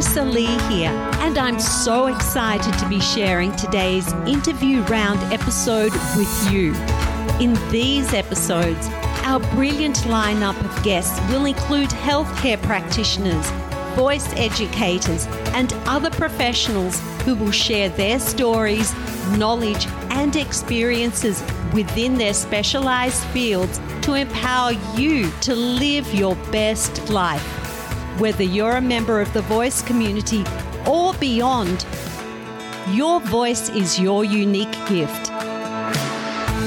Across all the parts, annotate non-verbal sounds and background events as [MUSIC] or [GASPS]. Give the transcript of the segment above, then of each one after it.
Marissa Lee here, and I'm so excited to be sharing today's interview round episode with you. In these episodes, our brilliant lineup of guests will include healthcare practitioners, voice educators, and other professionals who will share their stories, knowledge, and experiences within their specialized fields to empower you to live your best life. Whether you're a member of the voice community or beyond, your voice is your unique gift.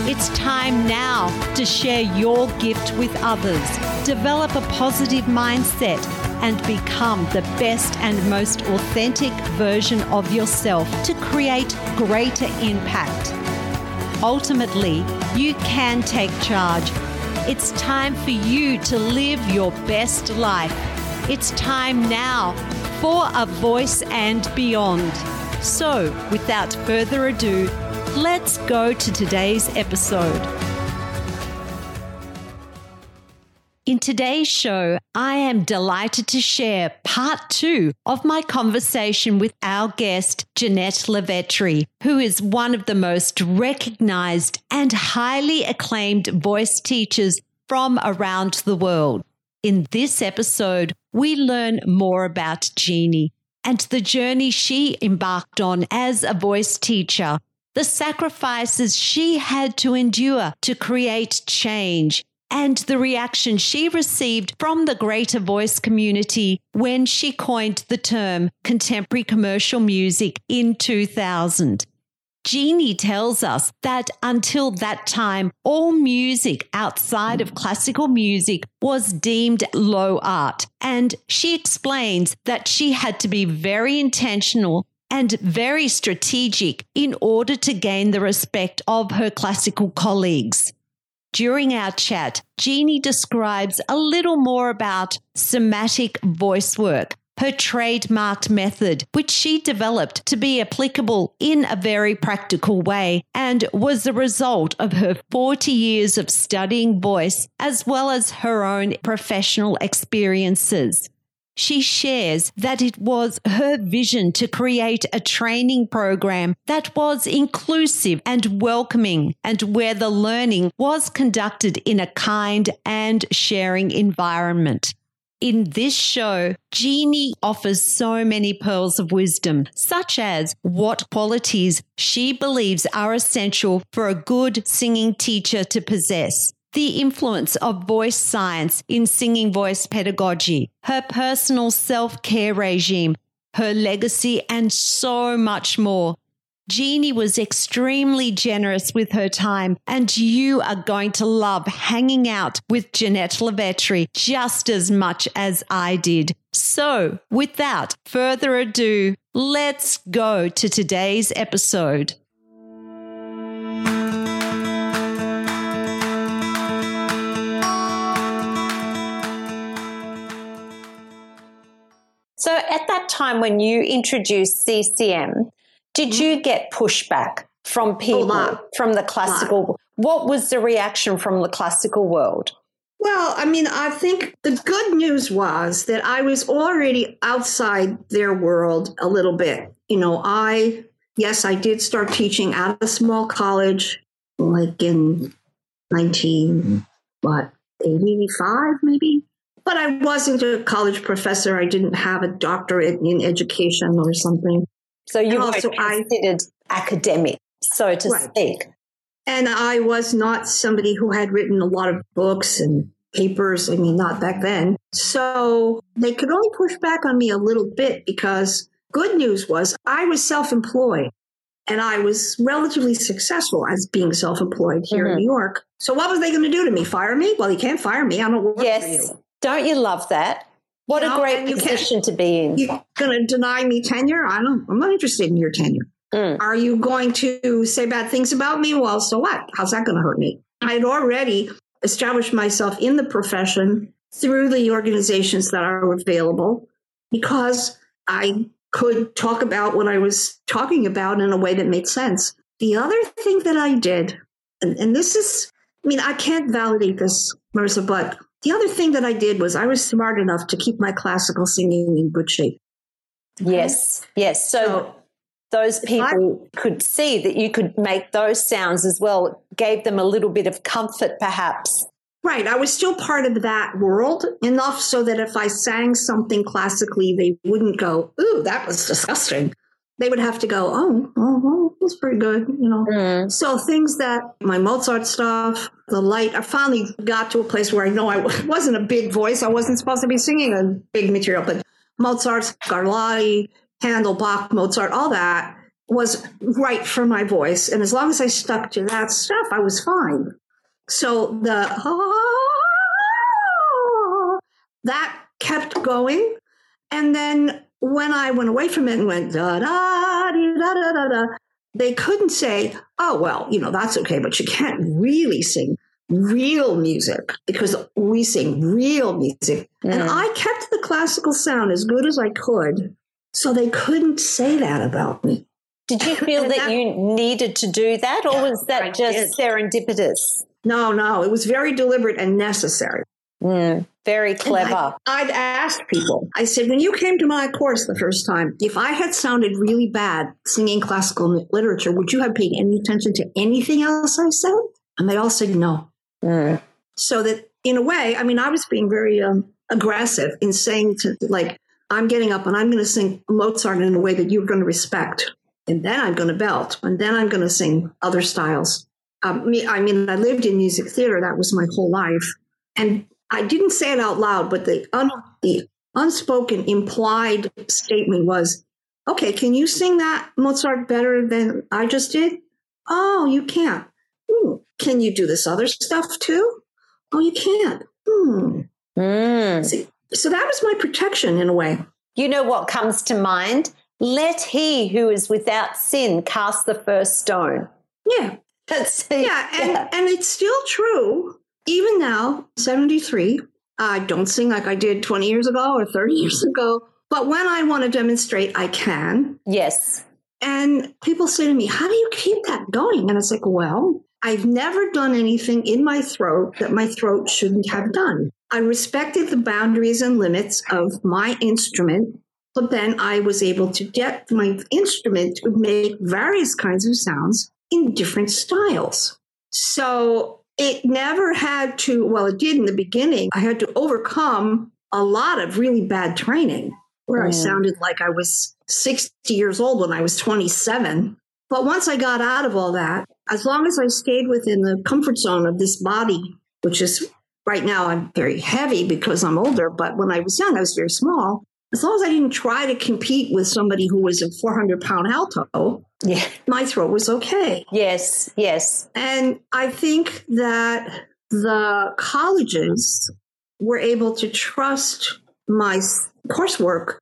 It's time now to share your gift with others, develop a positive mindset, and become the best and most authentic version of yourself to create greater impact. Ultimately, you can take charge. It's time for you to live your best life. It's time now for a voice and beyond. So, without further ado, let's go to today's episode. In today's show, I am delighted to share part two of my conversation with our guest, Jeannette LoVetri, who is one of the most recognized and highly acclaimed voice teachers from around the world. In this episode, we learn more about Jeanie and the journey she embarked on as a voice teacher, the sacrifices she had to endure to create change and the reaction she received from the greater voice community when she coined the term contemporary commercial music in 2000. Jeanie tells us that until that time, all music outside of classical music was deemed low art. And she explains that she had to be very intentional and very strategic in order to gain the respect of her classical colleagues. During our chat, Jeanie describes a little more about Somatic Voicework, her trademarked method, which she developed to be applicable in a very practical way and was the result of her 40 years of studying voice as well as her own professional experiences. She shares that it was her vision to create a training program that was inclusive and welcoming and where the learning was conducted in a kind and sharing environment. In this show, Jeanie offers so many pearls of wisdom, such as what qualities she believes are essential for a good singing teacher to possess the influence of voice science in singing voice pedagogy, her personal self care regime, her legacy, and so much more. Jeanie was extremely generous with her time, and you are going to love hanging out with Jeannette LoVetri just as much as I did. So, without further ado, let's go to today's episode. So at that time when you introduced CCM, did mm-hmm. you get pushback from people from the classical? What was the reaction from the classical world? Well, I mean, I think the good news was that I was already outside their world a little bit. You know, I, yes, I did start teaching at a small college like in 19, what, 85 maybe? But I wasn't a college professor. I didn't have a doctorate in education or something. So you were considered I, academic, so to right. speak. And I was not somebody who had written a lot of books and papers. I mean, not back then. So they could only push back on me a little bit because good news was I was self employed and I was relatively successful as being self employed here mm-hmm. in New York. So what was they going to do to me? Fire me? Well, you can't fire me. I don't work yes. for you. Don't you love that? What a great position to be in. You're going to deny me tenure? I don't. I'm not interested in your tenure. Mm. Are you going to say bad things about me? Well, so what? How's that going to hurt me? I had already established myself in the profession through the organizations that are available because I could talk about what I was talking about in a way that made sense. The other thing that I did, and, and this is, I mean, I can't validate this, Marissa, but the other thing that I did was I was smart enough to keep my classical singing in good shape. Yes, yes. So, so those people I, could see that you could make those sounds as well, gave them a little bit of comfort, perhaps. Right. I was still part of that world enough so that if I sang something classically, they wouldn't go, Ooh, that was disgusting. They would have to go, Oh, oh, oh that's pretty good, you know. Mm. So things that my Mozart stuff, the light, I finally got to a place where I know I [LAUGHS] wasn't a big voice. I wasn't supposed to be singing a big material, but Mozart, Scarlatti, Handel, Bach, Mozart, all that was right for my voice. And as long as I stuck to that stuff, I was fine. So the ah, [LAUGHS] that kept going. And then when I went away from it and went da da da da da da, they couldn't say, oh, well, you know, that's okay, but you can't really sing real music because we sing real music. Mm. And I kept the classical sound as good as I could. So they couldn't say that about me. Did you [LAUGHS] feel that, that, you needed to do that, or was that I just did. serendipitous? No, no, it was very deliberate and necessary. Mm, very clever. I, would asked people, I said, when you came to my course the first time, if I had sounded really bad singing classical literature, would you have paid any attention to anything else I said? And they all said no. Mm. So that in a way, I mean, I was being very um, aggressive in saying to like, I'm getting up and I'm going to sing Mozart in a way that you're going to respect. And then I'm going to belt. And then I'm going to sing other styles um, me, I mean, I lived in music theater. That was my whole life. And I didn't say it out loud, but the, un, the unspoken implied statement was, okay, can you sing that Mozart better than I just did? Oh, you can't. Hmm. Can you do this other stuff too? Oh, you can't. Hmm. Mm. See, so that was my protection in a way. You know what comes to mind? Let he who is without sin cast the first stone. Yeah. [LAUGHS] That's yeah, and, yeah. and it's still true. Even now, 73, I don't sing like I did 20 years ago or 30 years ago. But when I want to demonstrate, I can. Yes. And people say to me, How do you keep that going? And it's like, Well, I've never done anything in my throat that my throat shouldn't have done. I respected the boundaries and limits of my instrument, but then I was able to get my instrument to make various kinds of sounds in different styles. So it never had to, well, it did in the beginning. I had to overcome a lot of really bad training where. I sounded like I was 60 years old when I was 27. But once I got out of all that, as long as I stayed within the comfort zone of this body, which is right now I'm very heavy because I'm older, but when I was young, I was very small. As long as I didn't try to compete with somebody who was a 400 pound alto, yeah. my throat was okay. Yes, yes. And I think that the colleges were able to trust my coursework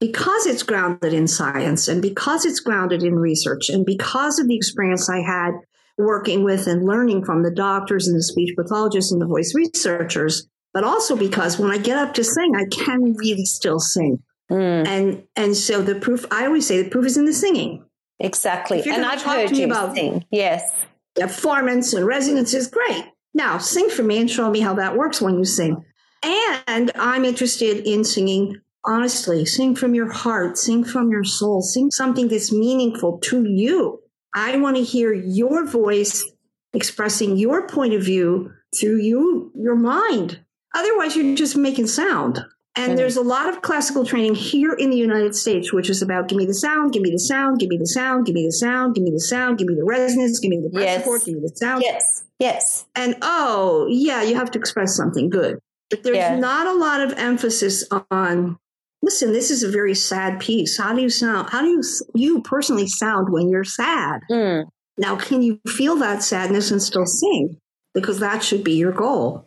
because it's grounded in science and because it's grounded in research and because of the experience I had working with and learning from the doctors and the speech pathologists and the voice researchers, but also because when I get up to sing, I can really still sing. Mm. And and so the proof I always say the proof is in the singing. Exactly. And I've heard you about sing. Yes. Performance and resonance is great. Now, sing for me and show me how that works when you sing. And I'm interested in singing honestly. Sing from your heart, sing from your soul, sing something that's meaningful to you. I want to hear your voice expressing your point of view through you, your mind. Otherwise, you're just making sound. And mm-hmm. there's a lot of classical training here in the United States, which is about give me the sound, give me the sound, give me the sound, give me the sound, give me the sound, give me the resonance, give me the yes. support, give me the sound. Yes, yes. And oh, yeah, you have to express something good. But there's yeah. not a lot of emphasis on listen, this is a very sad piece. How do you sound? How do you you personally sound when you're sad? Mm. Now, can you feel that sadness and still sing? Because that should be your goal.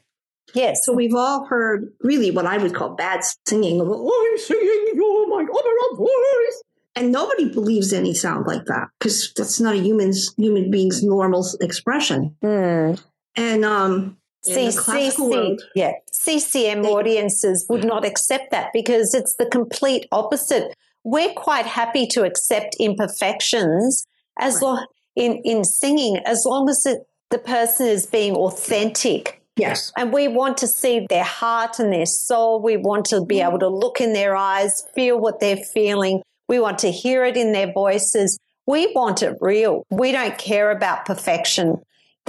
Yes. So we've all heard really what I would call bad singing. Oh, I'm singing, oh my opera voice. And nobody believes any sound like that because that's not a human's human being's normal expression. Mm. And um, C- C- world, yeah. CCM audiences would not accept that because it's the complete opposite. We're quite happy to accept imperfections as right. long in in singing as long as it, the person is being authentic Yes. And we want to see their heart and their soul. We want to be able to look in their eyes, feel what they're feeling. We want to hear it in their voices. We want it real. We don't care about perfection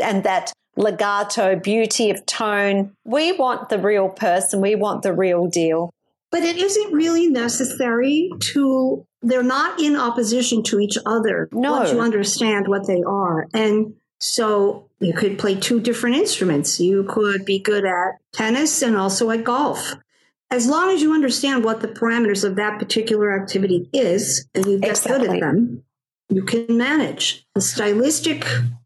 and that legato beauty of tone. We want the real person. We want the real deal. But it isn't really necessary to, they're not in opposition to each other. No. Once you understand what they are. And so you could play two different instruments. You could be good at tennis and also at golf. As long as you understand what the parameters of that particular activity is and you get exactly. good at them, you can manage. The stylistic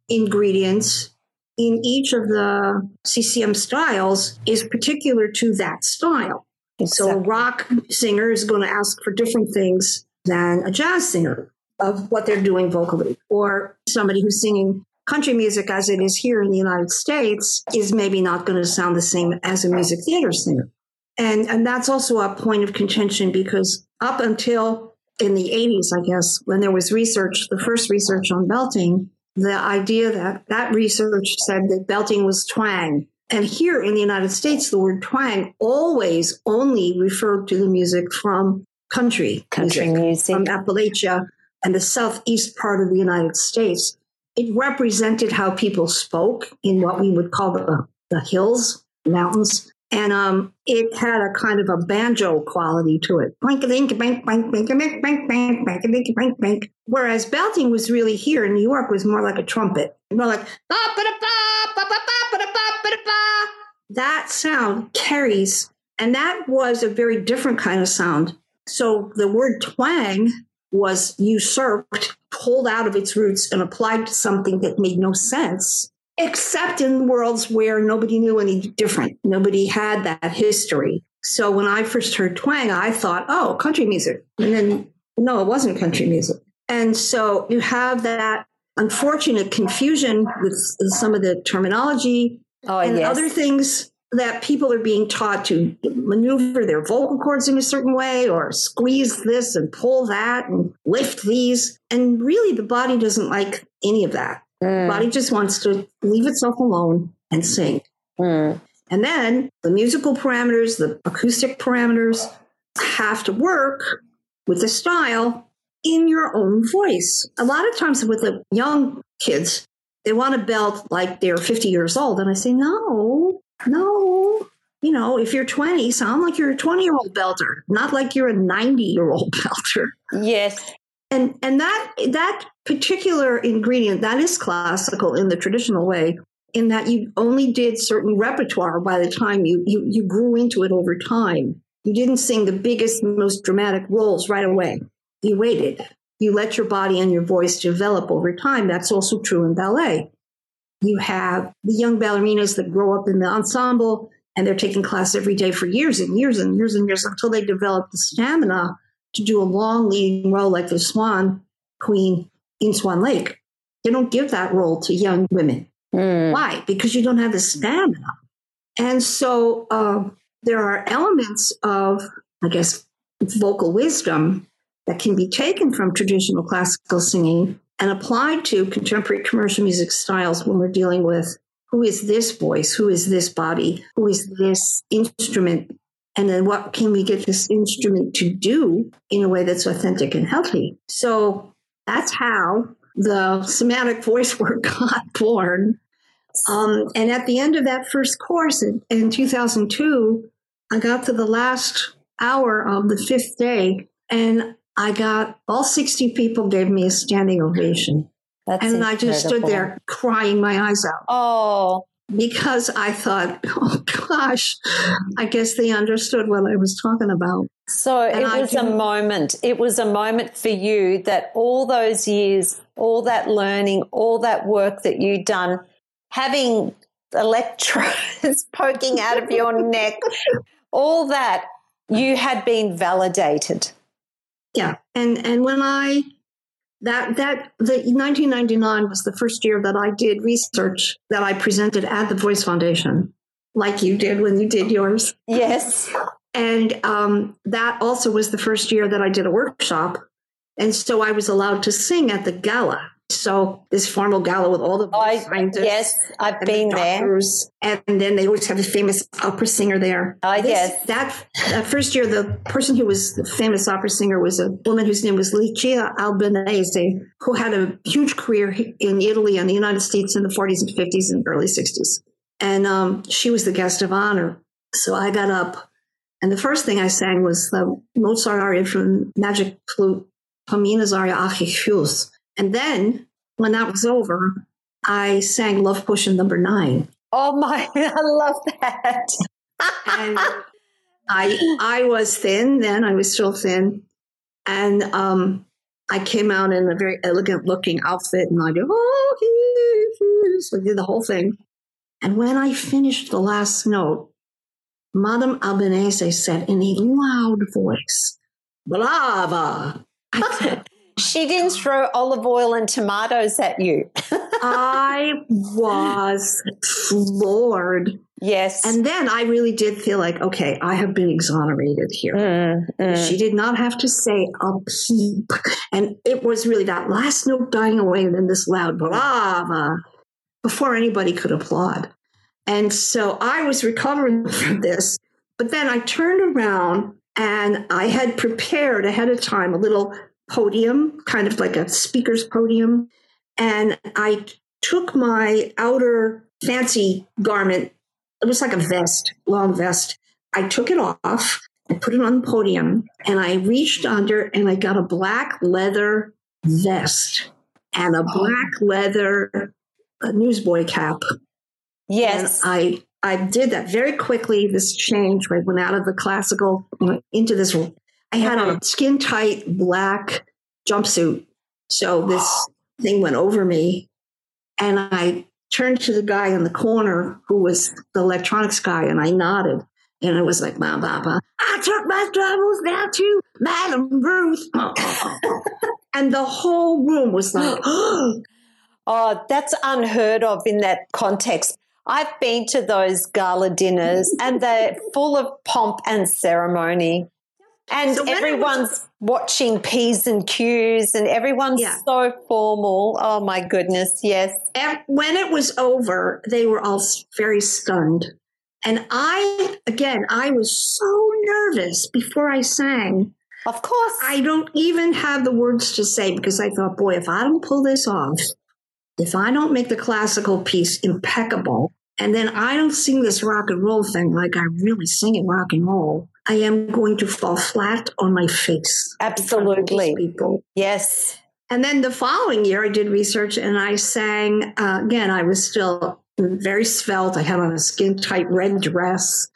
ingredients in each of the CCM styles is particular to that style. Exactly. So a rock singer is going to ask for different things than a jazz singer of what they're doing vocally, or somebody who's singing country music as it is here in the United States is maybe not going to sound the same as a music theater singer. And, and that's also a point of contention because up until in the 80s, I guess, when there was research, the first research on belting, the idea that that research said that belting was twang. And here in the United States, the word twang always only referred to the music from country, country music, music. from Appalachia and the southeast part of the United States it represented how people spoke in what we would call the, the hills, mountains. And um, it had a kind of a banjo quality to it. Whereas belting was really here in New York was more like a trumpet. More like that sound carries, and that was a very different kind of sound. So the word twang was usurped, pulled out of its roots, and applied to something that made no sense, except in worlds where nobody knew any different. Nobody had that history. So when I first heard twang, I thought, oh, country music. And then, no, it wasn't country music. And so you have that unfortunate confusion with some of the terminology oh, and yes. other things that people are being taught to maneuver their vocal cords in a certain way or squeeze this and pull that and lift these. And really, the body doesn't like any of that. Mm. The body just wants to leave itself alone and sing. Mm. And then the musical parameters, the acoustic parameters have to work with the style in your own voice. A lot of times with the young kids, they want to belt like they're 50 years old. And I say, no, no, you know, if you're 20, sound like you're a 20 year old belter, not like you're a 90 year old [LAUGHS] belter. Yes. And and that that particular ingredient that is classical in the traditional way, in that you only did certain repertoire by the time you you, you grew into it over time. You didn't sing the biggest, most dramatic roles right away. You waited. You let your body and your voice develop over time. That's also true in ballet. You have the young ballerinas that grow up in the ensemble and they're taking class every day for years and years and years and years until they develop the stamina to do a long leading role like the Swan Queen in Swan Lake. They don't give that role to young women. Mm. Why? Because you don't have the stamina. And so uh, there are elements of, I guess, vocal wisdom that can be taken from traditional classical singing and applied to contemporary commercial music styles when we're dealing with who is this voice, who is this body, who is this instrument, and then what can we get this instrument to do in a way that's authentic and healthy. So that's how the somatic voice [LAUGHS] work got born. Um, and at the end of that first course in, in 2002, I got to the last hour of the fifth day, and I got all 60 people gave me a standing ovation. That's and incredible. I just stood there crying my eyes out. Oh. Because I thought, oh gosh, I guess they understood what I was talking about. So and it was a moment. It was a moment for you that all those years, all that learning, all that work that you'd done, having electrodes [LAUGHS] poking out of your neck, all that, you had been validated. Yeah. And and when I that that the 1999 was the first year that I did research that I presented at the Voice Foundation, like you did when you did yours. Yes. And um, that also was the first year that I did a workshop. And so I was allowed to sing at the gala So this formal gala with all the I, scientists. Yes, I've been the doctors, there. And then they always have a famous opera singer there. Oh, this, yes. That, that first year, the person who was the famous opera singer was a woman whose name was Licia Albanese, who had a huge career in Italy and the United States in the 40s and 50s and early 60s. And um, she was the guest of honor. So I got up, and the first thing I sang was the Mozart aria from Magic Flute, Pamina's aria Ach ich and then when that was over, I sang Love Potion number nine. Oh my, [LAUGHS] I love that. and [LAUGHS] I I was thin then, I was still thin. And um, I came out in a very elegant looking outfit and I did, oh, so I did the whole thing. And when I finished the last note, Madame Albanese said in a loud voice, Brava. I said, she didn't throw olive oil and tomatoes at you. [LAUGHS] I was floored. Yes. And then I really did feel like, okay, I have been exonerated here. Mm, mm. She did not have to say a peep. And it was really that last note dying away and then this loud brava before anybody could applaud. And so I was recovering [LAUGHS] from this. But then I turned around and I had prepared ahead of time a little podium, kind of like a speaker's podium. And I took my outer fancy garment, it was like a vest, long vest. I took it off and put it on the podium, and I reached under and I got a black leather vest and a black leather a newsboy cap. Yes. And I I did that very quickly. This change, I went out of the classical into this I had on a skin tight black jumpsuit. So this thing went over me. And I turned to the guy in the corner who was the electronics guy and I nodded. And it was like, "Ma, Papa, I took my troubles down to Madam Ruth. [LAUGHS] and the whole room was like, [GASPS] oh, that's unheard of in that context. I've been to those gala dinners and they're full of pomp and ceremony. And so everyone's was, watching P's and Q's and everyone's yeah. so formal. Oh my goodness, yes. And when it was over, they were all very stunned. And I, again, I was so nervous before I sang. Of course. I don't even have the words to say because I thought, boy, if I don't pull this off, if I don't make the classical piece impeccable, and then I don't sing this rock and roll thing like I really sing it rock and roll, I am going to fall flat on my face. Absolutely. People. Yes. And then the following year, I did research and I sang uh, again. I was still very svelte. I had on a skin tight red dress,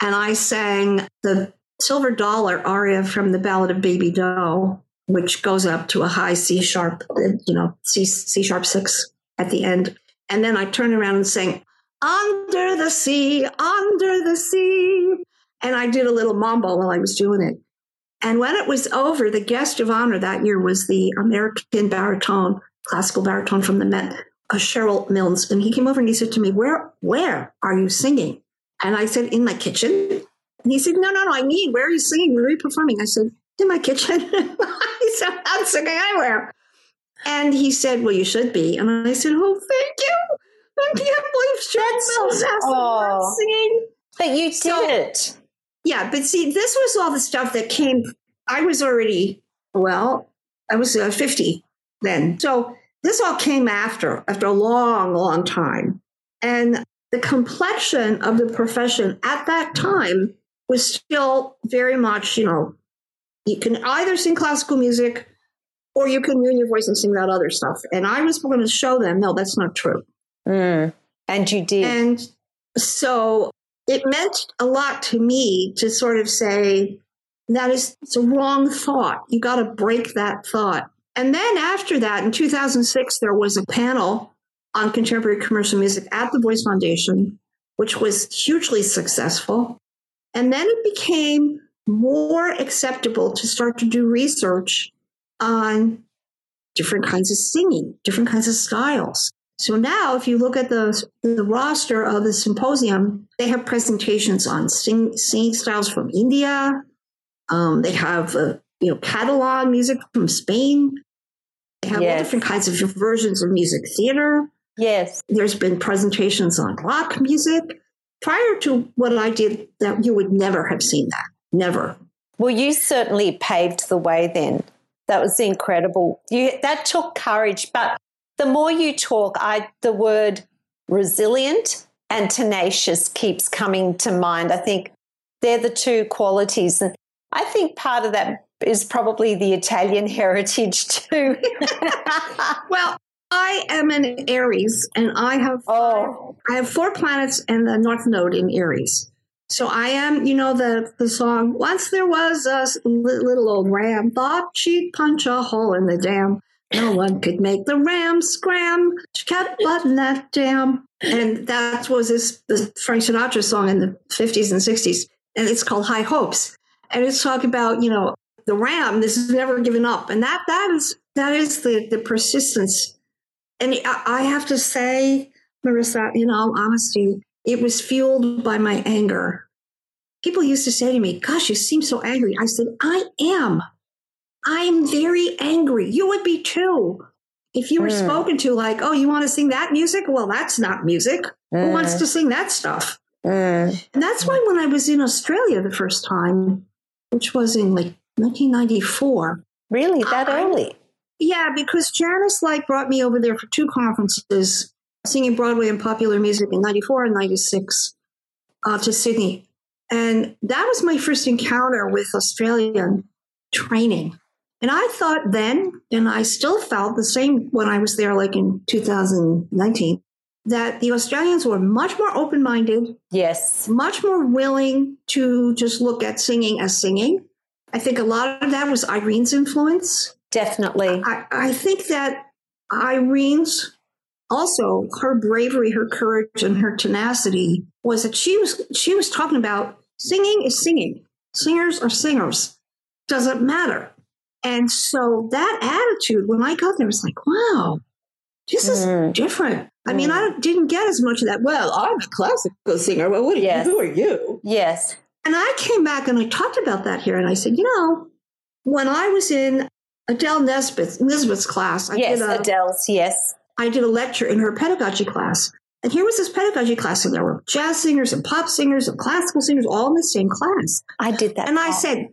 and I sang the Silver Dollar aria from the Ballad of Baby Doe, which goes up to a high C sharp, you know, C, C sharp six at the end. And then I turned around and sang Under the Sea, Under the Sea. And I did a little mambo while I was doing it. And when it was over, the guest of honor that year was the American baritone, classical baritone from the Met, uh, Sherrill Milnes. And he came over and he said to me, Where, where are you singing? And I said, In my kitchen. And he said, No, no, no, I mean, where are you singing? Where are you performing? I said, In my kitchen. [LAUGHS] he said, I'm singing anywhere. And he said, Well, you should be. And I said, Oh, thank you. I can't believe Sherrill Milnes asked singing. But you did so, it. Yeah, but see, this was all the stuff that came. I was already, well, I was uh, 50 then. So this all came after, after a long, long time. And the complexion of the profession at that time was still very much, you know, you can either sing classical music or you can use your voice and sing that other stuff. And I was going to show them, no, that's not true. Mm. And you did. And so it meant a lot to me to sort of say, that is it's a wrong thought. You got to break that thought. And then after that, in 2006, there was a panel on contemporary commercial music at the Voice Foundation, which was hugely successful. And then it became more acceptable to start to do research on different kinds of singing, different kinds of styles. So now, if you look at the, the roster of the symposium, they have presentations on sing, singing styles from India. Um, they have, uh, you know, Catalan music from Spain. They have yes. all different kinds of versions of music theater. Yes. There's been presentations on rock music. Prior to what I did, that you would never have seen that. Never. Well, you certainly paved the way then. That was incredible. You that took courage, but the more you talk, I the word resilient and tenacious keeps coming to mind. I think they're the two qualities. And I think part of that is probably the Italian [LAUGHS] heritage too. [LAUGHS] well, I am an Aries and I have oh. I have four planets in the North Node in Aries. So I am, you know, the, the song, Once There Was a Little Old Ram, thought she'd punch a hole in the dam. No one could make the ram scram. She kept butting that dam. And that was this, this Frank Sinatra song in the 50s and 60s. And it's called High Hopes. And it's talking about, you know, the ram, this is never given up. And that that is that is the, the persistence. And I, I have to say, Marissa, in all honesty, it was fueled by my anger. People used to say to me, Gosh, you seem so angry. I said, I am. I'm very angry. You would be too. If you were mm. spoken to like, oh, you want to sing that music? Well, that's not music. Mm. Who wants to sing that stuff? Mm. And that's why when I was in Australia the first time, which was in like 1994. Really? That I, early? Yeah, because Janice like brought me over there for two conferences, singing Broadway and popular music in 94 and 96 uh, to Sydney. And that was my first encounter with Australian training. And I thought then, and I still felt the same when I was there, like in 2019, that the Australians were much more open minded. Yes. Much more willing to just look at singing as singing. I think a lot of that was Irene's influence. Definitely. I, I think that Irene's also her bravery, her courage, and her tenacity was that she was she was talking about singing is singing. Singers are singers. Doesn't matter. And so that attitude, when I got there, was like, wow, this is mm. different. I mean, I mm. didn't get as much of that. Well, I'm a classical singer. Well, what, yes. who are you? Yes. And I came back and I talked about that here. And I said, you know, when I was in Adele Nisbet's, Nisbet's class, I yes, did a, Adele's, yes. I did a lecture in her pedagogy class. And here was this pedagogy class, and there were jazz singers and pop singers and classical singers all in the same class. I did that. And I said,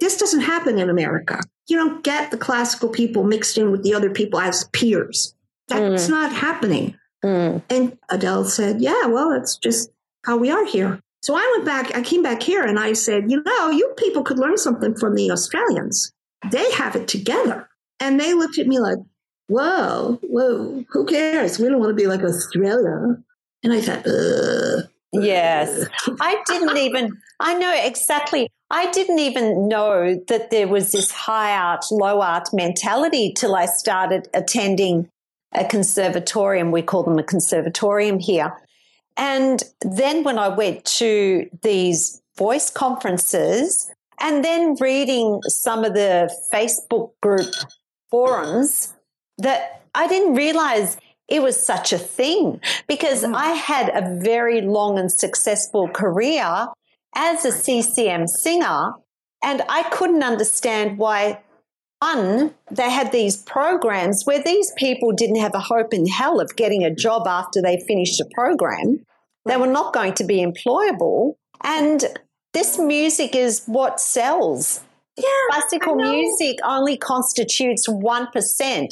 this doesn't happen in America. You don't get the classical people mixed in with the other people as peers. That's mm. not happening. Mm. And Adele said, Yeah, well, that's just how we are here. So I went back, I came back here and I said, You know, you people could learn something from the Australians. They have it together. And they looked at me like, Whoa, whoa, who cares? We don't want to be like Australia. And I thought, Ugh. Yes. I didn't even, I know exactly. I didn't even know that there was this high art, low art mentality till I started attending a conservatorium. We call them a conservatorium here. And then when I went to these voice conferences and then reading some of the Facebook group forums, that I didn't realize it was such a thing because mm. I had a very long and successful career as a CCM singer, and I couldn't understand why one, they had these programs where these people didn't have a hope in hell of getting a job after they finished a program. They were not going to be employable. And this music is what sells. Yeah, Classical music only constitutes 1%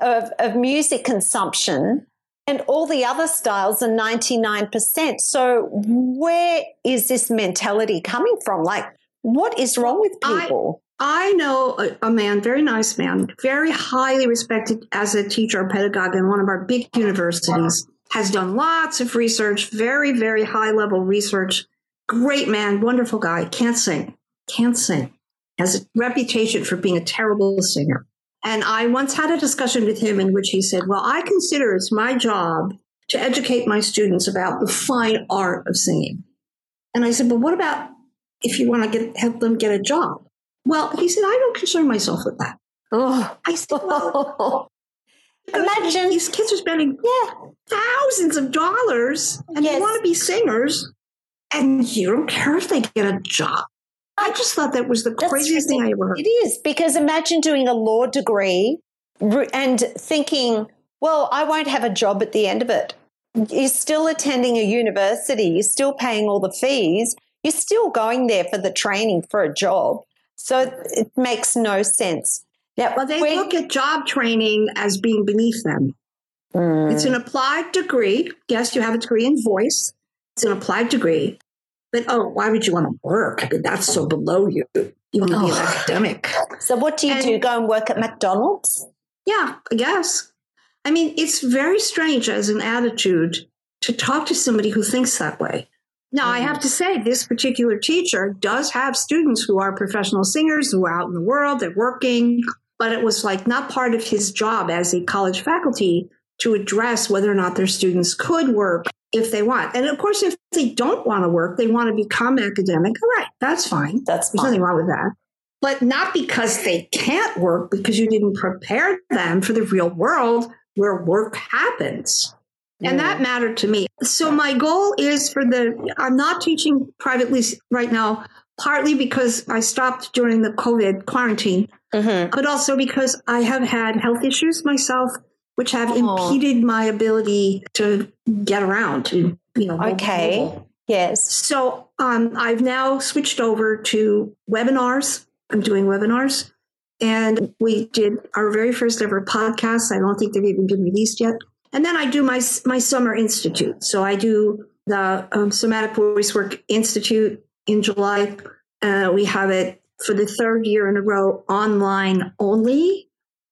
of, of music consumption, and all the other styles are 99%. So, where is this mentality coming from? Like, what is wrong with people? I know a, a, man, very nice man, very highly respected as a teacher or pedagogue in one of our big universities, has done lots of research, very, very high level research. Great man, wonderful guy, can't sing, can't sing, has a reputation for being a terrible singer. And I once had a discussion with him in which he said, Well, I consider it's my job to educate my students about the fine art of singing. And I said, But what about if you want to get, help them get a job? Well, he said, I don't concern myself with that. Oh. I said, well, [LAUGHS] imagine these kids are spending yeah, thousands of dollars and yes. they want to be singers, and you don't care if they get a job. I just thought that was the craziest thing I ever heard. It is because imagine doing a law degree and thinking, well, I won't have a job at the end of it. You're still attending a university, you're still paying all the fees, you're still going there for the training for a job. So it makes no sense. Yeah, well, they look at job training as being beneath them. Mm. It's an applied degree. Yes, you have a degree in voice. It's an applied degree. But oh, why would you want to work? I mean, that's so below you. You want to oh. be an academic. So what do you and, do? Go and work at McDonald's? Yeah, I guess. I mean, it's very strange as an attitude to talk to somebody who thinks that way. Now, mm-hmm. I have to say, this particular teacher does have students who are professional singers who are out in the world, they're working, but it was like not part of his job as a college faculty to address whether or not their students could work if they want. And of course, if they don't want to work, they want to become academic. All right, that's fine. That's There's nothing wrong with that. But not because they can't work, because you didn't prepare them for the real world where work happens. And that mattered to me. So my goal is for the, I'm not teaching privately right now, partly because I stopped during the COVID quarantine, mm-hmm. but also because I have had health issues myself which have oh. impeded my ability to get around to, you know. Okay. Yes. So um, I've now switched over to webinars. I'm doing webinars. And we did our very first ever podcast. I don't think they've even been released yet. And then I do my my summer institute. So I do the um, Somatic Voicework Institute in July. Uh, we have it for the third year in a row online only,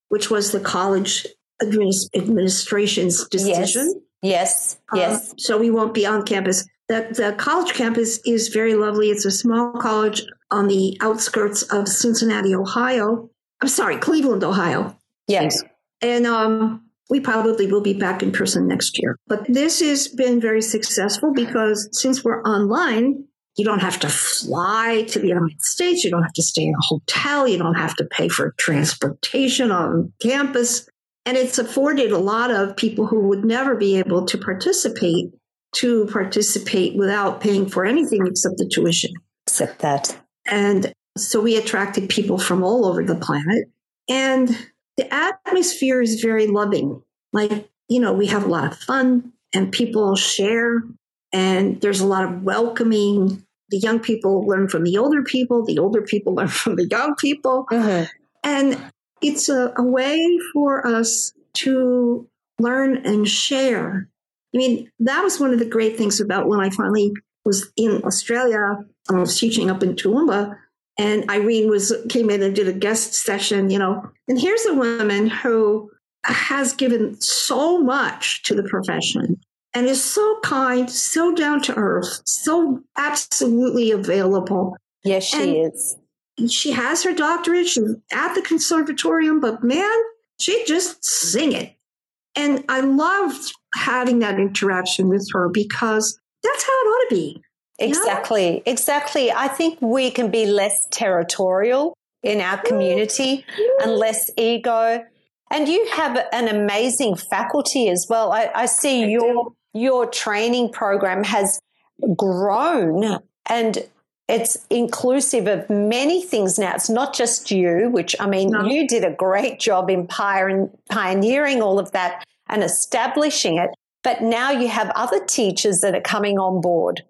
which was the college administration's decision. Yes, yes. yes. Um, so we won't be on campus. The, the college campus is very lovely. It's a small college on the outskirts of Cincinnati, Ohio. I'm sorry, Cleveland, Ohio. Yes. And um, we probably will be back in person next year. But this has been very successful because since we're online, you don't have to fly to the United States. You don't have to stay in a hotel. You don't have to pay for transportation on campus. And it's afforded a lot of people who would never be able to participate to participate without paying for anything except the tuition. Except that. And so we attracted people from all over the planet. And the atmosphere is very loving. Like, you know, we have a lot of fun and people share, and there's a lot of welcoming. The young people learn from the older people, the older people [LAUGHS] learn from the young people. Mm-hmm. And it's a, a way for us to learn and share. I mean, that was one of the great things about when I finally was in Australia. I was teaching up in Toowoomba, and Irene was came in and did a guest session. You know, and here's a woman who has given so much to the profession and is so kind, so down to earth, so absolutely available. Yes, she and, is she has her doctorate. She's at the conservatorium, but man, she just sing it. And I loved having that interaction with her because that's how it ought to be. Exactly, know? exactly. I think we can be less territorial in our community and less ego. And you have an amazing faculty as well. I, I see I your do. your training program has grown and it's inclusive of many things now. It's not just you, which I mean, no. you did a great job in pioneering all of that and establishing it. But now you have other teachers that are coming on board.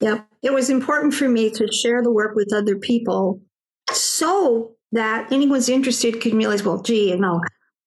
Yeah, it was important for me to share the work with other people so that anyone's interested can realize, well, gee, you know,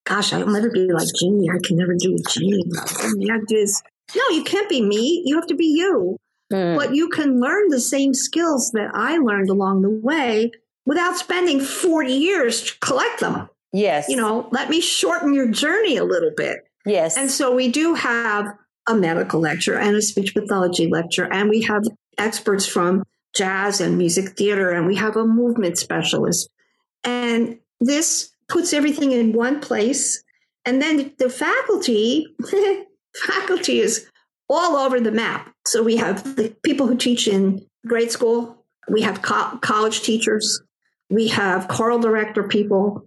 gosh, I'll never be like Jeanie. I can never do Jeanie. I mean, I do this. No, you can't be me. You have to be you. Mm. But you can learn the same skills that I learned along the way without spending 40 years to collect them. Yes. You know, let me shorten your journey a little bit. Yes. And so we do have a medical lecture and a speech pathology lecture, and we have experts from jazz and music theater, and we have a movement specialist. And this puts everything in one place. And then the faculty, [LAUGHS] faculty is all over the map. So we have the people who teach in grade school, we have co- college teachers, we have choral director people.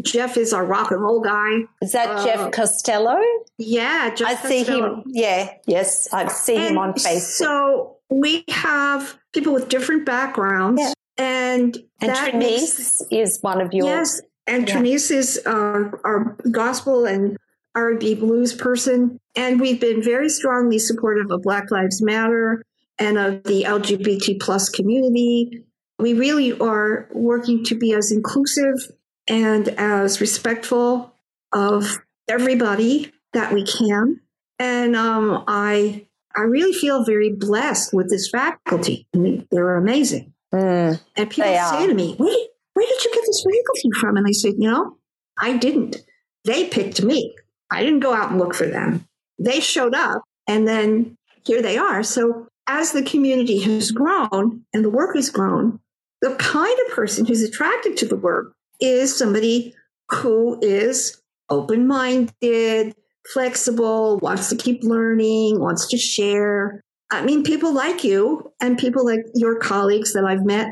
Jeff is our rock and roll guy. Is that uh, Jeff Costello? Yeah, Jeff I Costello. see him. Yeah, yes, I see and him on Facebook. So we have people with different backgrounds, yeah. and and Trineice makes, is one of your yes, And yeah. Trineice is our, our gospel and R&B blues person. And we've been very strongly supportive of Black Lives Matter and of the LGBT plus community. We really are working to be as inclusive and as respectful of everybody that we can. And um, I I really feel very blessed with this faculty. I mean, they're amazing. Mm, and people say to me, wait, where did you get this faculty from? And I said, you know, I didn't. They picked me. I didn't go out and look for them. They showed up and then here they are. So as the community has grown and the work has grown, the kind of person who's attracted to the work is somebody who is open minded, flexible, wants to keep learning, wants to share. I mean, people like you and people like your colleagues that I've met,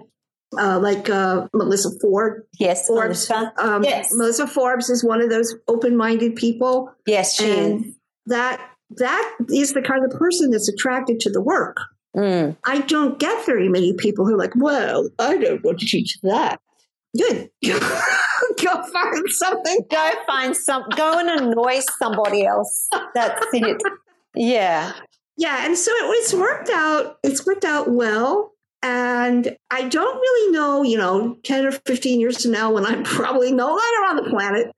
uh, like uh, Melissa Ford. Yes, Forbes. Melissa. Um, yes. Melissa Forbes is one of those open-minded people. Yes, she and is. That that is the kind of person that's attracted to the work. Mm. I don't get very many people who are like, well, I don't want to teach that. Good. [LAUGHS] go find something. Go find some. Go and annoy somebody else. That's it. [LAUGHS] Yeah. Yeah, and so it, it's worked out. It's worked out well. And I don't really know, you know, 10 or 15 years from now when [LAUGHS] I'm probably no longer on the planet,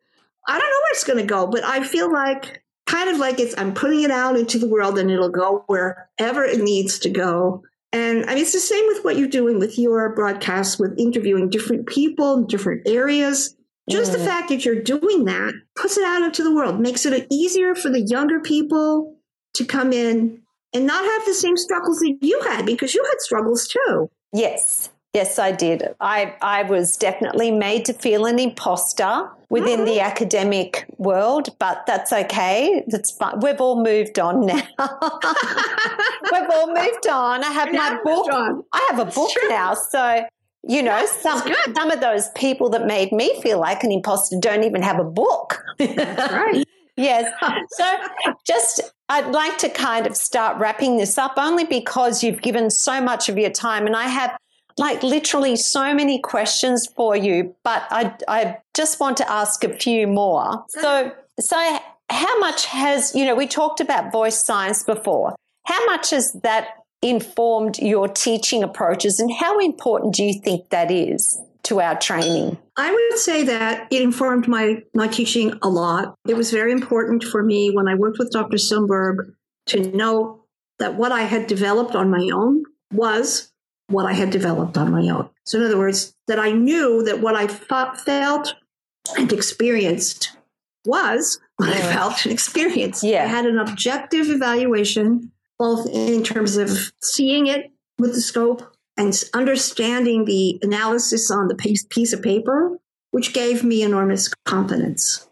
I don't know where it's going to go, but I feel like kind of like it's, I'm putting it out into the world and it'll go wherever it needs to go. And I mean, it's the same with what you're doing with your broadcasts, with interviewing different people in different areas. Just mm. the fact that you're doing that puts it out into the world, makes it easier for the younger people to come in and not have the same struggles that you had because you had struggles too. Yes. Yes, I did. I, I was definitely made to feel an imposter within mm-hmm. the academic world, but that's okay. That's fine. We've all moved on now. [LAUGHS] We've all moved on. I have my book. I have a book now. So you know, some some of those people that made me feel like an imposter don't even have a book. That's right. Yes. [LAUGHS] So just I'd like to kind of start wrapping this up only because you've given so much of your time and I have like literally so many questions for you, but I I just want to ask a few more. So so how much has, you know, we talked about voice science before. How much has that informed your teaching approaches and how important do you think that is to our training? I would say that it informed my, my teaching a lot. It was very important for me when I worked with Dr. Silberg to know that what I had developed on my own was what I had developed on my own. So, in other words, that I knew that what I thought, felt and experienced was what I felt and experienced. Yeah. I had an objective evaluation both in terms of seeing it with the scope and understanding the analysis on the piece, of paper, which gave me enormous confidence.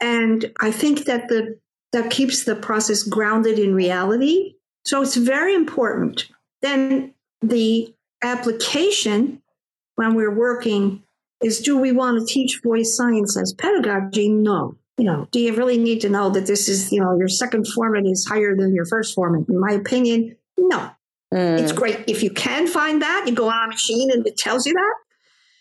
And I think that the that keeps the process grounded in reality. So it's very important. Then the application when we're working is do we want to teach voice science as pedagogy? No you know, do you really need to know that this is, you know, your second formant is higher than your first formant? In my opinion, no. Mm. It's great if you can find that. You go on a machine and it tells you that.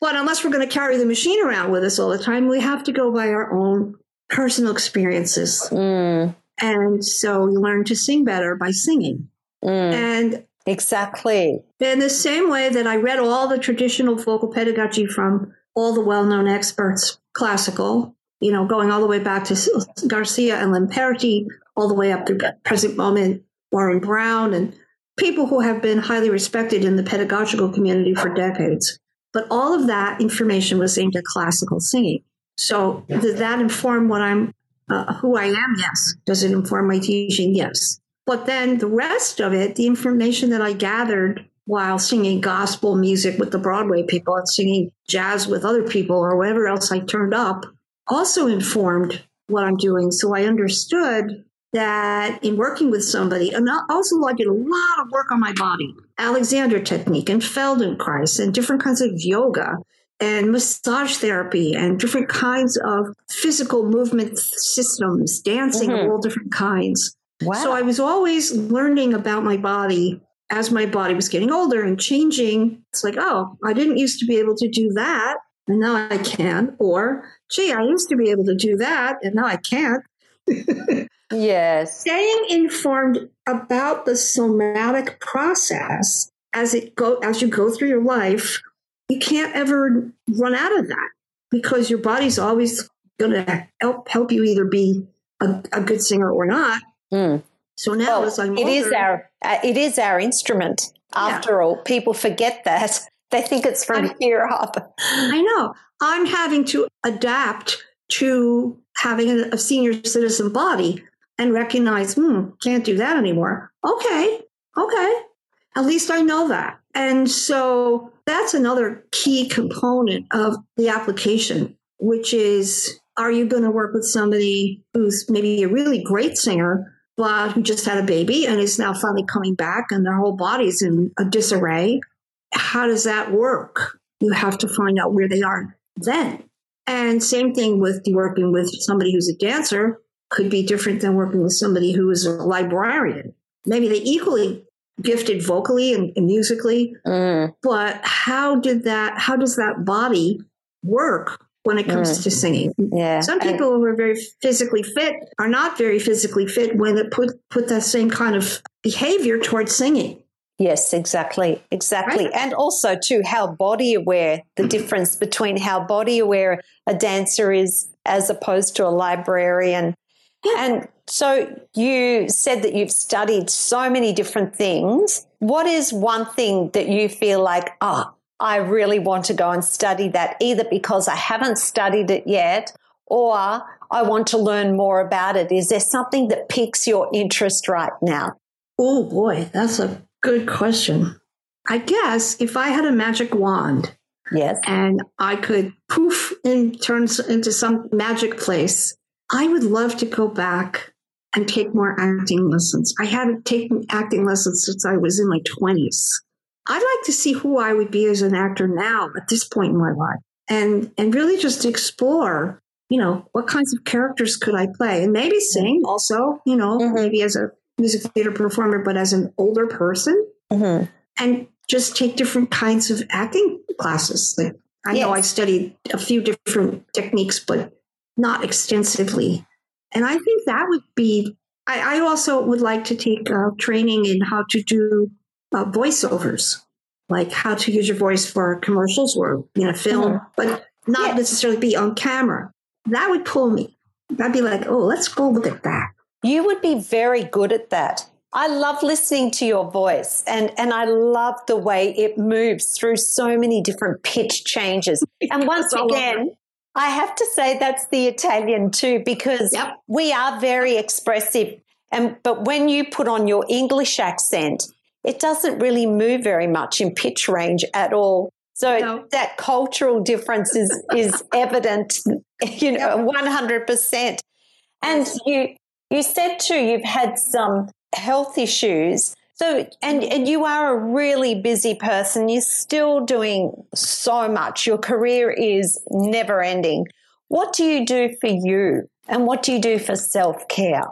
But unless we're going to carry the machine around with us all the time, we have to go by our own personal experiences. Mm. And so you learn to sing better by singing. Mm. And exactly. In the same way that I read all the traditional vocal pedagogy from all the well known experts, classical, you know, going all the way back to Garcia and Lamperti, all the way up to present moment, Warren Brown, and people who have been highly respected in the pedagogical community for decades. But all of that information was aimed at classical singing. So does that inform what I'm, uh, who I am? Yes. Does it inform my teaching? Yes. But then the rest of it, the information that I gathered while singing gospel music with the Broadway people and singing jazz with other people or whatever else I turned up, also informed what I'm doing. So I understood that in working with somebody, and also I did a lot of work on my body, Alexander technique and Feldenkrais and different kinds of yoga and massage therapy and different kinds of physical movement systems, dancing mm-hmm. of all different kinds. Wow. So I was always learning about my body as my body was getting older and changing. It's like, oh, I didn't used to be able to do that and now I can. Or, gee, I used to be able to do that and now I can't. [LAUGHS] yes. Staying informed about the somatic process as it go as you go through your life, you can't ever run out of that because your body's always going to help help you either be a, a good singer or not. Mm. So now, well, as I'm it older, is our uh, it is our instrument. After yeah. all, people forget that [LAUGHS] they think it's from I, here up. I know. I'm having to adapt to having a, a senior citizen body and recognize, hmm, can't do that anymore. Okay, okay. At least I know that. And so that's another key component of the application, which is are you going to work with somebody who's maybe a really great singer, but who just had a baby and is now finally coming back and their whole body's in a disarray? How does that work? You have to find out where they are then. And same thing with working with somebody who's a dancer could be different than working with somebody who is a librarian. Maybe they equally gifted vocally and, and musically, mm. but how did that? How does that body work when it comes mm. to singing. Yeah. Some people who are very physically fit are not very physically fit when they put put that same kind of behavior towards singing. Yes, exactly. Exactly. Right. And also too how body aware the difference between how body aware a dancer is as opposed to a librarian. And so you said that you've studied so many different things. What is one thing that you feel like, oh, I really want to go and study that either because I haven't studied it yet or I want to learn more about it. Is there something that piques your interest right now? Oh boy, that's a good question. I guess if I had a magic wand, yes, and I could poof and turn into some magic place, I would love to go back and take more acting lessons. I haven't taken acting lessons since I was in my 20s. I'd like to see who I would be as an actor now at this point in my life and and really just explore, you know, what kinds of characters could I play and maybe sing also, you know, mm-hmm. maybe as a music theater performer, but as an older person mm-hmm. and just take different kinds of acting classes. Like I yes. know I studied a few different techniques, but not extensively. And I think that would be, I, I also would like to take uh, training in how to do uh, voiceovers, like how to use your voice for commercials or in a film, mm-hmm. but not yes. necessarily be on camera. That would pull me. I'd be like, oh, let's go look at that. You would be very good at that. I love listening to your voice and, and I love the way it moves through so many different pitch changes. And [LAUGHS] once again, I have to say that's the Italian too, because yep. we are very expressive. And but when you put on your English accent, it doesn't really move very much in pitch range at all. So no. that cultural difference is is [LAUGHS] evident, you know, one hundred percent. And you you said too you've had some health issues. So and and you are a really busy person. You're still doing so much. Your career is never ending. What do you do for you? And what do you do for self care?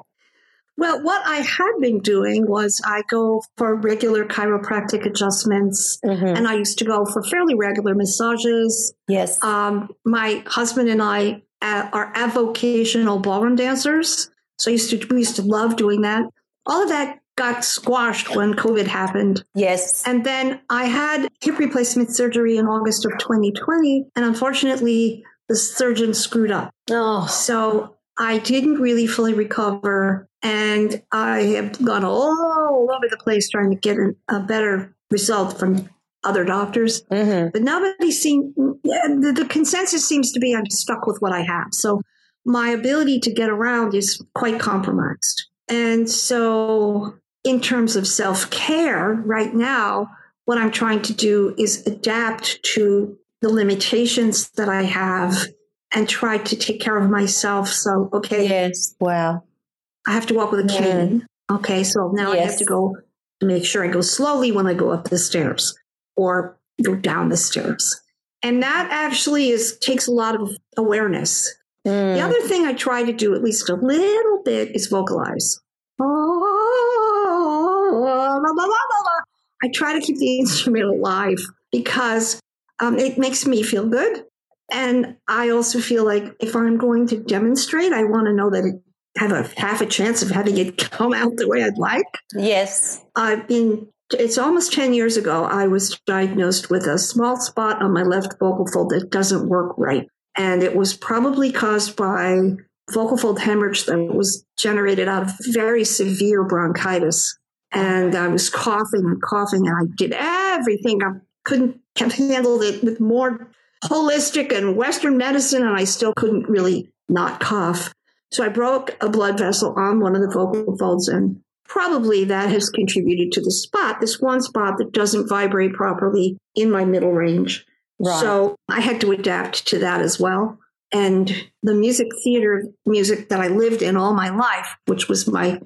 Well, what I had been doing was I go for regular chiropractic adjustments, mm-hmm. and I used to go for fairly regular massages. Yes. Um, my husband and I uh, are avocational ballroom dancers, so I used to we used to love doing that. All of that got squashed when COVID happened. Yes. And then I had hip replacement surgery in August of 2020, and unfortunately, the surgeon screwed up. Oh. So I didn't really fully recover and I have gone all over the place trying to get a better result from other doctors. Mm-hmm. But nobody seems, the, the consensus seems to be I'm stuck with what I have. So my ability to get around is quite compromised. And so, in terms of self care, right now, what I'm trying to do is adapt to the limitations that I have and try to take care of myself. So, okay. Yes. Wow. I have to walk with a cane. Okay. So now yes. I have to go to make sure I go slowly when I go up the stairs or go down the stairs. And that actually is takes a lot of awareness. Mm. The other thing I try to do at least a little bit is vocalize. I try to keep the instrument alive because um, it makes me feel good And I also feel like if I'm going to demonstrate, I want to know that it have a half a chance of having it [LAUGHS] come out the way I'd like. Yes. I've been it's almost 10 years ago I was diagnosed with a small spot on my left vocal fold that doesn't work right. And it was probably caused by vocal fold hemorrhage that was generated out of very severe bronchitis. And I was coughing and coughing, and I did everything. I couldn't have handled it with more holistic and Western medicine, and I still couldn't really not cough. So I broke a blood vessel on one of the vocal folds, and probably that has contributed to the spot, this one spot that doesn't vibrate properly in my middle range. Right. So I had to adapt to that as well. And the music theater music that I lived in all my life, which was my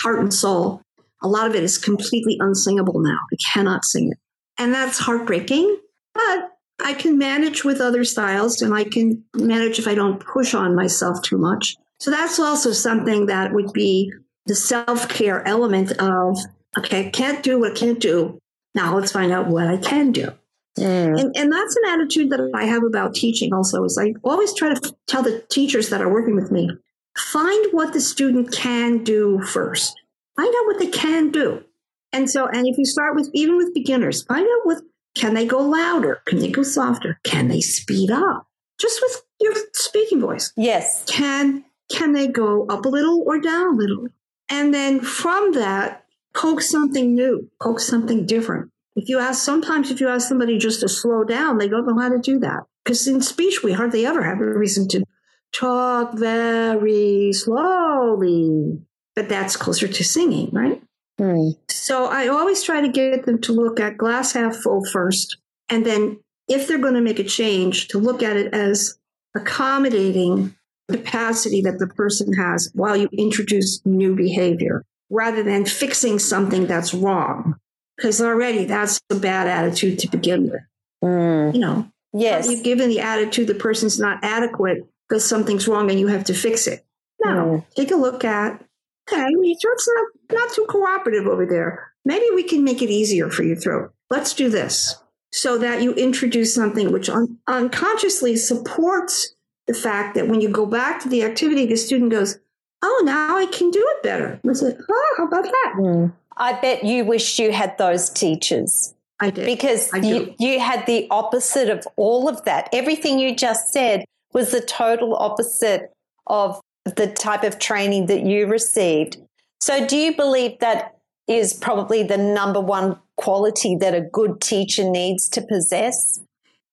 heart and soul, a lot of it is completely unsingable now. I cannot sing it. And that's heartbreaking, but I can manage with other styles and I can manage if I don't push on myself too much. So that's also something that would be the self care element of, okay, I can't do what I can't do. Now let's find out what I can do. Mm. And, and that's an attitude that I have about teaching also is I always try to tell the teachers that are working with me, find what the student can do first. Find out what they can do. And so, and if you start with, even with beginners, find out what, can they go louder? Can they go softer? Can they speed up? Just with your speaking voice. Yes. Can, can they go up a little or down a little? And then from that, poke something new, poke something different. If you ask, sometimes if you ask somebody just to slow down, they don't know how to do that. Because in speech, we hardly ever have a reason to talk very slowly. But that's closer to singing, right? Mm. So I always try to get them to look at glass half full first. And then if they're going to make a change, to look at it as accommodating the capacity that the person has while you introduce new behavior rather than fixing something that's wrong. Because already that's a bad attitude to begin with. Mm. You know, yes. You've given the attitude the person's not adequate because something's wrong and you have to fix it. No, mm. take a look at, okay, your throat's not, not too cooperative over there. Maybe we can make it easier for your throat. Let's do this so that you introduce something which un- unconsciously supports the fact that when you go back to the activity, the student goes, Oh, now I can do it better. I said, Oh, how about that? Mm. I bet you wished you had those teachers. I did. Because I you, you had the opposite of all of that. Everything you just said was the total opposite of the type of training that you received. So, do you believe that is probably the number one quality that a good teacher needs to possess?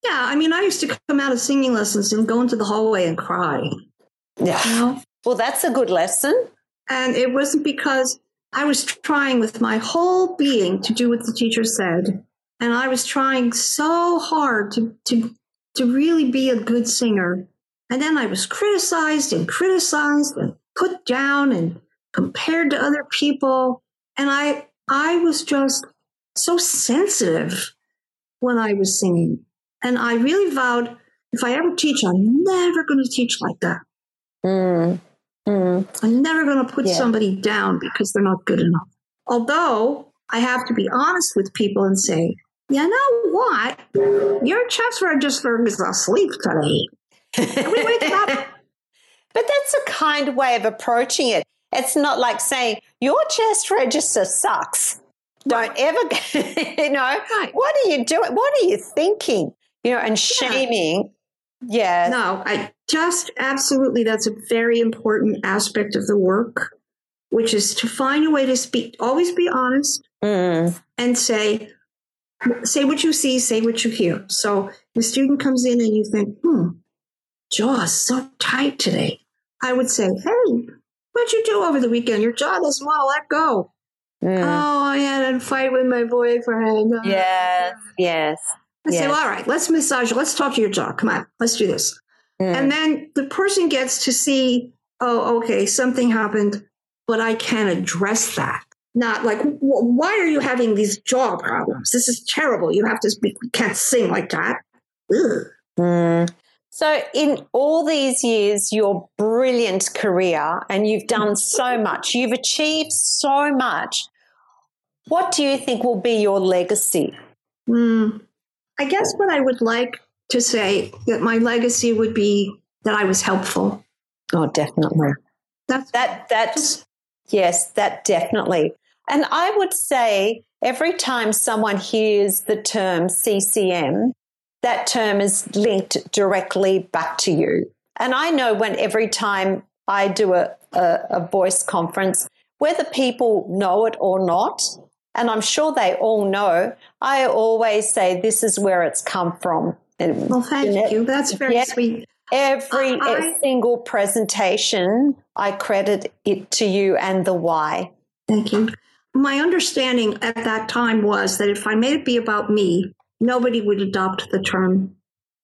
Yeah, I mean, I used to come out of singing lessons and go into the hallway and cry. Yeah. You know? Well, that's a good lesson. And it wasn't because I was trying with my whole being to do what the teacher said. And I was trying so hard to, to, to really be a good singer. And then I was criticized and criticized and put down and compared to other people. And I, I was just so sensitive when I was singing. And I really vowed if I ever teach, I'm never going to teach like that. Mm. Mm. I'm never going to put yeah. somebody down because they're not good enough. Although I have to be honest with people and say, you know what? Your chest register is asleep today. We wake up? [LAUGHS] but that's a kind way of approaching it. It's not like saying, your chest register sucks. Don't ever, [LAUGHS] you know, right. what are you doing? What are you thinking? you know, and shaming. Yeah. No, I just absolutely, that's a very important aspect of the work, which is to find a way to speak, always be honest mm. and say, say what you see, say what you hear. So the student comes in and you think, hmm, jaw is so tight today. I would say, hey, what'd you do over the weekend? Your jaw doesn't want to let go. Mm. Oh, I had a fight with my boyfriend. Yes, yes. I yes. say, well, all right, let's massage. Let's talk to your jaw. Come on, let's do this. Mm. And then the person gets to see, oh, okay, something happened, but I can address that. Not like, why are you having these jaw problems? This is terrible. You have to speak, you can't sing like that. Mm. So, in all these years, your brilliant career, and you've done so much, you've achieved so much. What do you think will be your legacy? Mm. I guess what I would like to say that my legacy would be that I was helpful. Oh, definitely. That's that that's yes, that definitely. And I would say every time someone hears the term CCM, that term is linked directly back to you. And I know when every time I do a, a, a voice conference, whether people know it or not, and I'm sure they all know, I always say this is where it's come from. well, thank you. That's very yeah, sweet. Every I, single presentation, I credit it to you and the why. Thank you. My understanding at that time was that if I made it be about me, nobody would adopt the term.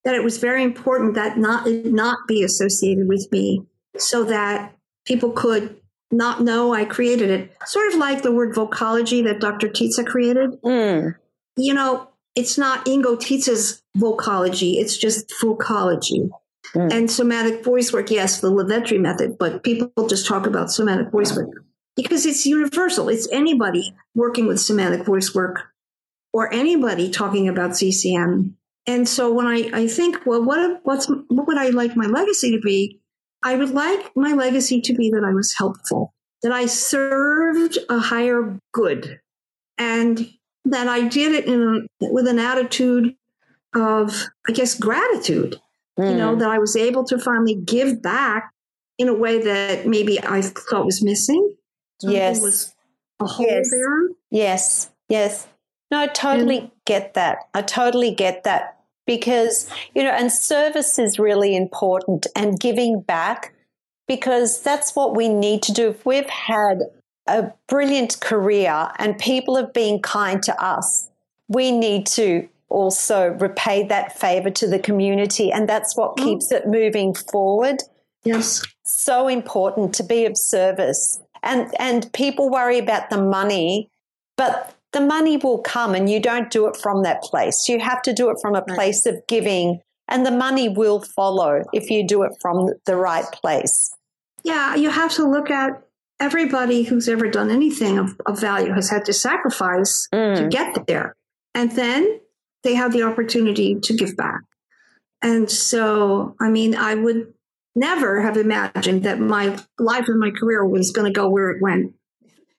That it was very important that not not be associated with me, so that people could not know I created it. Sort of like the word vocology that Dr. Titze created. Mm. You know, it's not Ingo Titze's vocology, it's just vocology. Mm. And Somatic Voicework, yes, the LoVetri method, but people just talk about Somatic Voicework because it's universal. It's anybody working with Somatic Voicework or anybody talking about CCM. And so when I, I think, well, what, what's, what would I like my legacy to be? I would like my legacy to be that I was helpful, that I served a higher good, and that I did it in with an attitude of, I guess, gratitude. Mm. You know, hmm. that I was able to finally give back in a way that maybe I thought was missing. Something yes. Was a hole yes. there. Yes. Yes. No, I totally and, get that. I totally get that because, you know, and service is really important and giving back because that's what we need to do. If we've had a brilliant career and people have been kind to us, we need to also repay that favor to the community. And that's what mm. keeps it moving forward. Yes. So important to be of service. And and people worry about the money, but the money will come and you don't do it from that place. You have to do it from a place of giving and the money will follow if you do it from the right place. Yeah, you have to look at everybody who's ever done anything of, of value has had to sacrifice mm. to get there. And then they have the opportunity to give back. And so, I mean, I would never have imagined that my life and my career was going to go where it went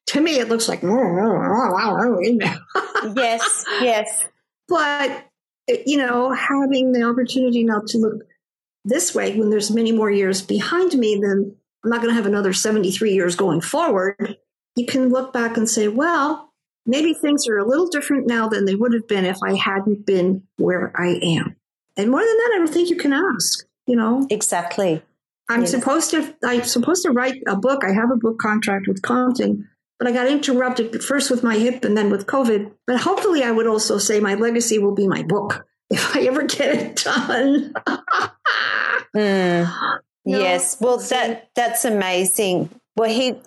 to me, it looks like, mm, mm, mm, [LAUGHS] yes, yes. But, you know, having the opportunity now to look this way when there's many more years behind me, then I'm not going to have another 73 years going forward. You can look back and say, well, maybe things are a little different now than they would have been if I hadn't been where I am. And more than that, I don't think you can ask, you know? Exactly. I'm yes. supposed to I'm supposed to write a book. I have a book contract with Compton but I got interrupted first with my hip and then with COVID. But hopefully, I would also say my legacy will be my book [LAUGHS] if I ever get it done. [LAUGHS] mm. no. Yes, well, that that's amazing. Well, he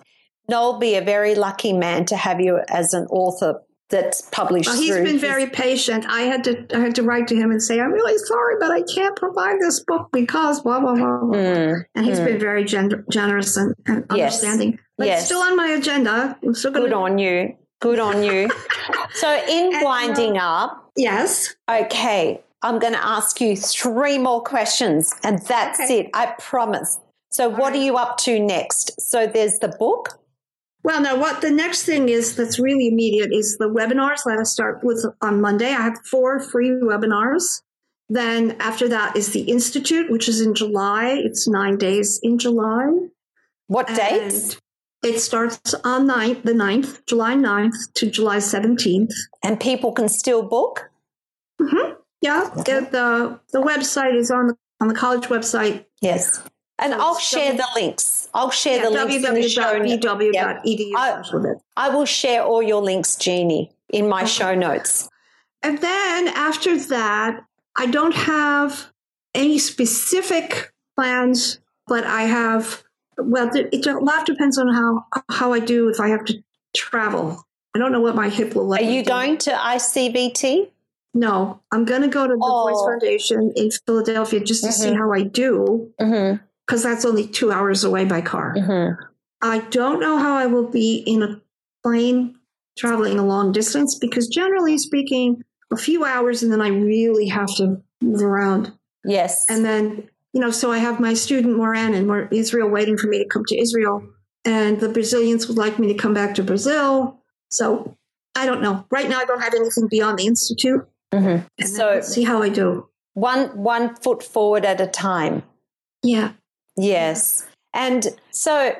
Noel be a very lucky man to have you as an author that's published. Well, he's been very patient. I had to I had to write to him and say, "I'm really sorry, but I can't provide this book because blah blah blah." blah. Mm, and he's mm. been very gen- generous and, and yes. understanding. But yes. it's still on my agenda. I'm still gonna- Good on you. Good on you. [LAUGHS] so, in and, winding uh, up, yes. Okay, I'm going to ask you three more questions, and that's okay. it. I promise. So, All what right. are you up to next? So, there's the book. Well, now what the next thing is that's really immediate is the webinars. Let us start with on Monday. I have four free webinars. Then after that is the Institute, which is in July. It's nine days in July. What dates? It starts on 9th, the 9th, July 9th to July 17th. And people can still book? Mm-hmm. Yeah. Okay. The, the website is on the, on the college website. Yes. And I'll share the links. I'll share yeah, the links in the show notes. I, I will share all your links, Jeanie, in my okay. show notes. And then after that, I don't have any specific plans, but I have, well, it, a lot depends on how, how I do if I have to travel. I don't know what my hip will let Are you going to ICVT? No, I'm going to go to the oh. Voice Foundation in Philadelphia just to mm-hmm. see how I do. Mm-hmm because that's only two hours away by car. Mm-hmm. I don't know how I will be in a plane traveling a long distance because, generally speaking, a few hours and then I really have to move around. Yes. And then, you know, so I have my student Moran in Israel waiting for me to come to Israel. And the Brazilians would like me to come back to Brazil. So I don't know. Right now, I don't have anything beyond the institute. Mm-hmm. So see how I do. One one foot forward at a time. Yeah. Yes. And so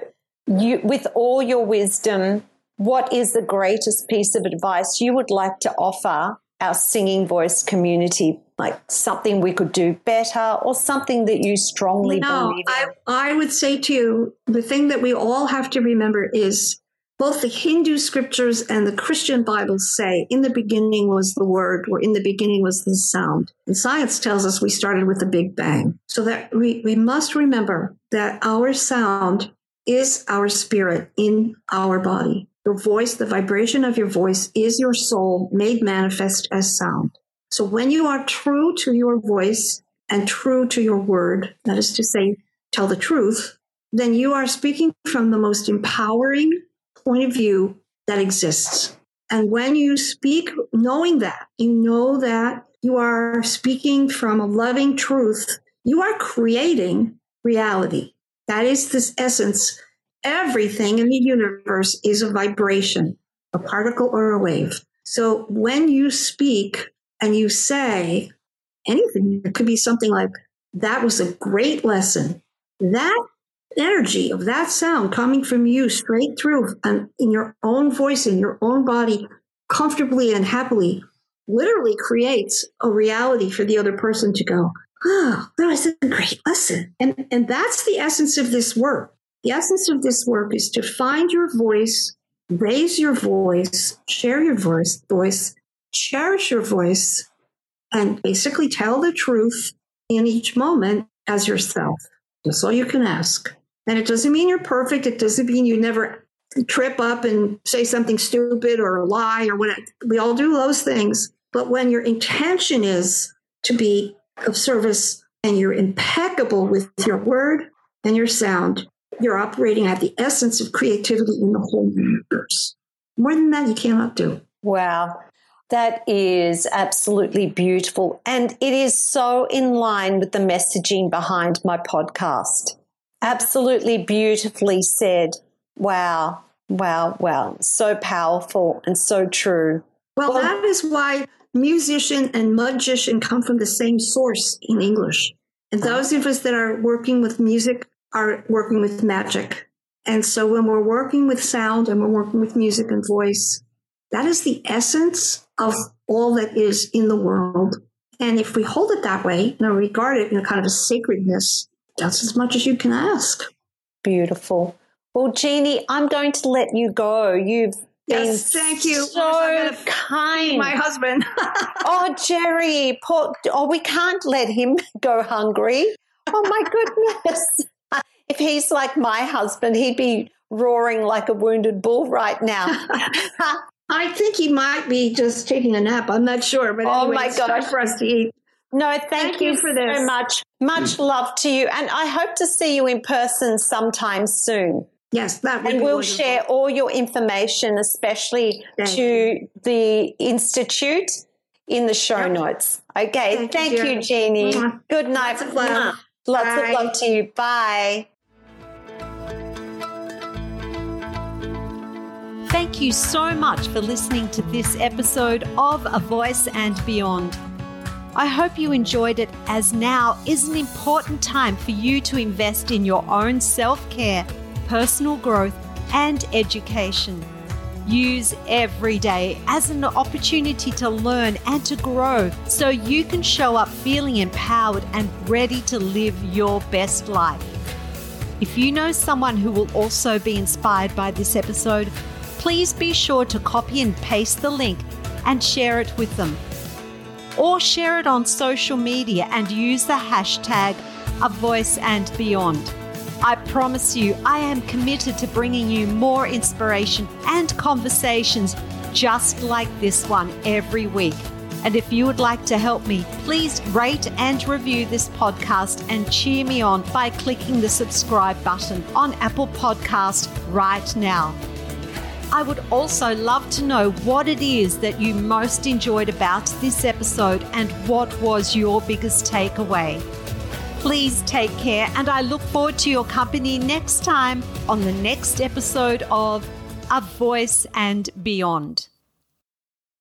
you with all your wisdom, what is the greatest piece of advice you would like to offer our singing voice community? Like something we could do better or something that you strongly no, believe in? I, I would say to you, the thing that we all have to remember is both the Hindu scriptures and the Christian Bibles say, in the beginning was the word, or in the beginning was the sound. And science tells us we started with the Big Bang. So that we, we must remember that our sound is our spirit in our body. Your voice, the vibration of your voice is your soul made manifest as sound. So when you are true to your voice and true to your word, that is to say, tell the truth, then you are speaking from the most empowering, point of view that exists. And when you speak, knowing that, you know that you are speaking from a loving truth, you are creating reality. That is this essence. Everything in the universe is a vibration, a particle or a wave. So when you speak and you say anything, it could be something like, that was a great lesson. That energy of that sound coming from you straight through and in your own voice, in your own body, comfortably and happily, literally creates a reality for the other person to go, oh, that was a great lesson. And, and that's the essence of this work. The essence of this work is to find your voice, raise your voice, share your voice, voice, cherish your voice, and basically tell the truth in each moment as yourself. That's all you can ask. And it doesn't mean you're perfect. It doesn't mean you never trip up and say something stupid or lie or whatever. We all do those things. But when your intention is to be of service and you're impeccable with your word and your sound, you're operating at the essence of creativity in the whole universe. More than that, you cannot do. Wow. That is absolutely beautiful. And it is so in line with the messaging behind my podcast. Absolutely beautifully said. Wow. Wow. Wow. So powerful and so true. Well, well that is why musician and magician come from the same source in English. And uh-huh. those of us that are working with music are working with magic. And so when we're working with sound and we're working with music and voice, that is the essence of all that is in the world. And if we hold it that way and regard it in a kind of a sacredness, that's as much as you can ask. Beautiful. Well, Jeanie, I'm going to let you go. You've been yes, thank you. So kind. My husband. [LAUGHS] oh, Jerry, poor, oh, we can't let him [LAUGHS] go hungry. Oh my goodness. [LAUGHS] if he's like my husband, he'd be roaring like a wounded bull right now. I think he might be just taking a nap. I'm not sure, but oh anyway, my gosh, for us to eat. No, thank, thank you, you, for this. so much. Much mm. love to you. And I hope to see you in person sometime soon. Yes, that And we'll wonderful. share all your information, especially thank to you. the Institute, in the show yep. notes. Okay. Thank, thank you, you, Jeanie. Mwah. Good night. Lots of love. Lots Bye. of love to you. Bye. Thank you so much for listening to this episode of A Voice and Beyond. I hope you enjoyed it as now is an important time for you to invest in your own self care, personal growth, and education. Use every day as an opportunity to learn and to grow so you can show up feeling empowered and ready to live your best life. If you know someone who will also be inspired by this episode, please be sure to copy and paste the link and share it with them or share it on social media and use the hashtag A Voice and Beyond. I promise you, I am committed to bringing you more inspiration and conversations just like this one every week. And if you would like to help me, please rate and review this podcast and cheer me on by clicking the subscribe button on Apple Podcast right now. I would also love to know what it is that you most enjoyed about this episode and what was your biggest takeaway. Please take care, and I look forward to your company next time on the next episode of A Voice and Beyond.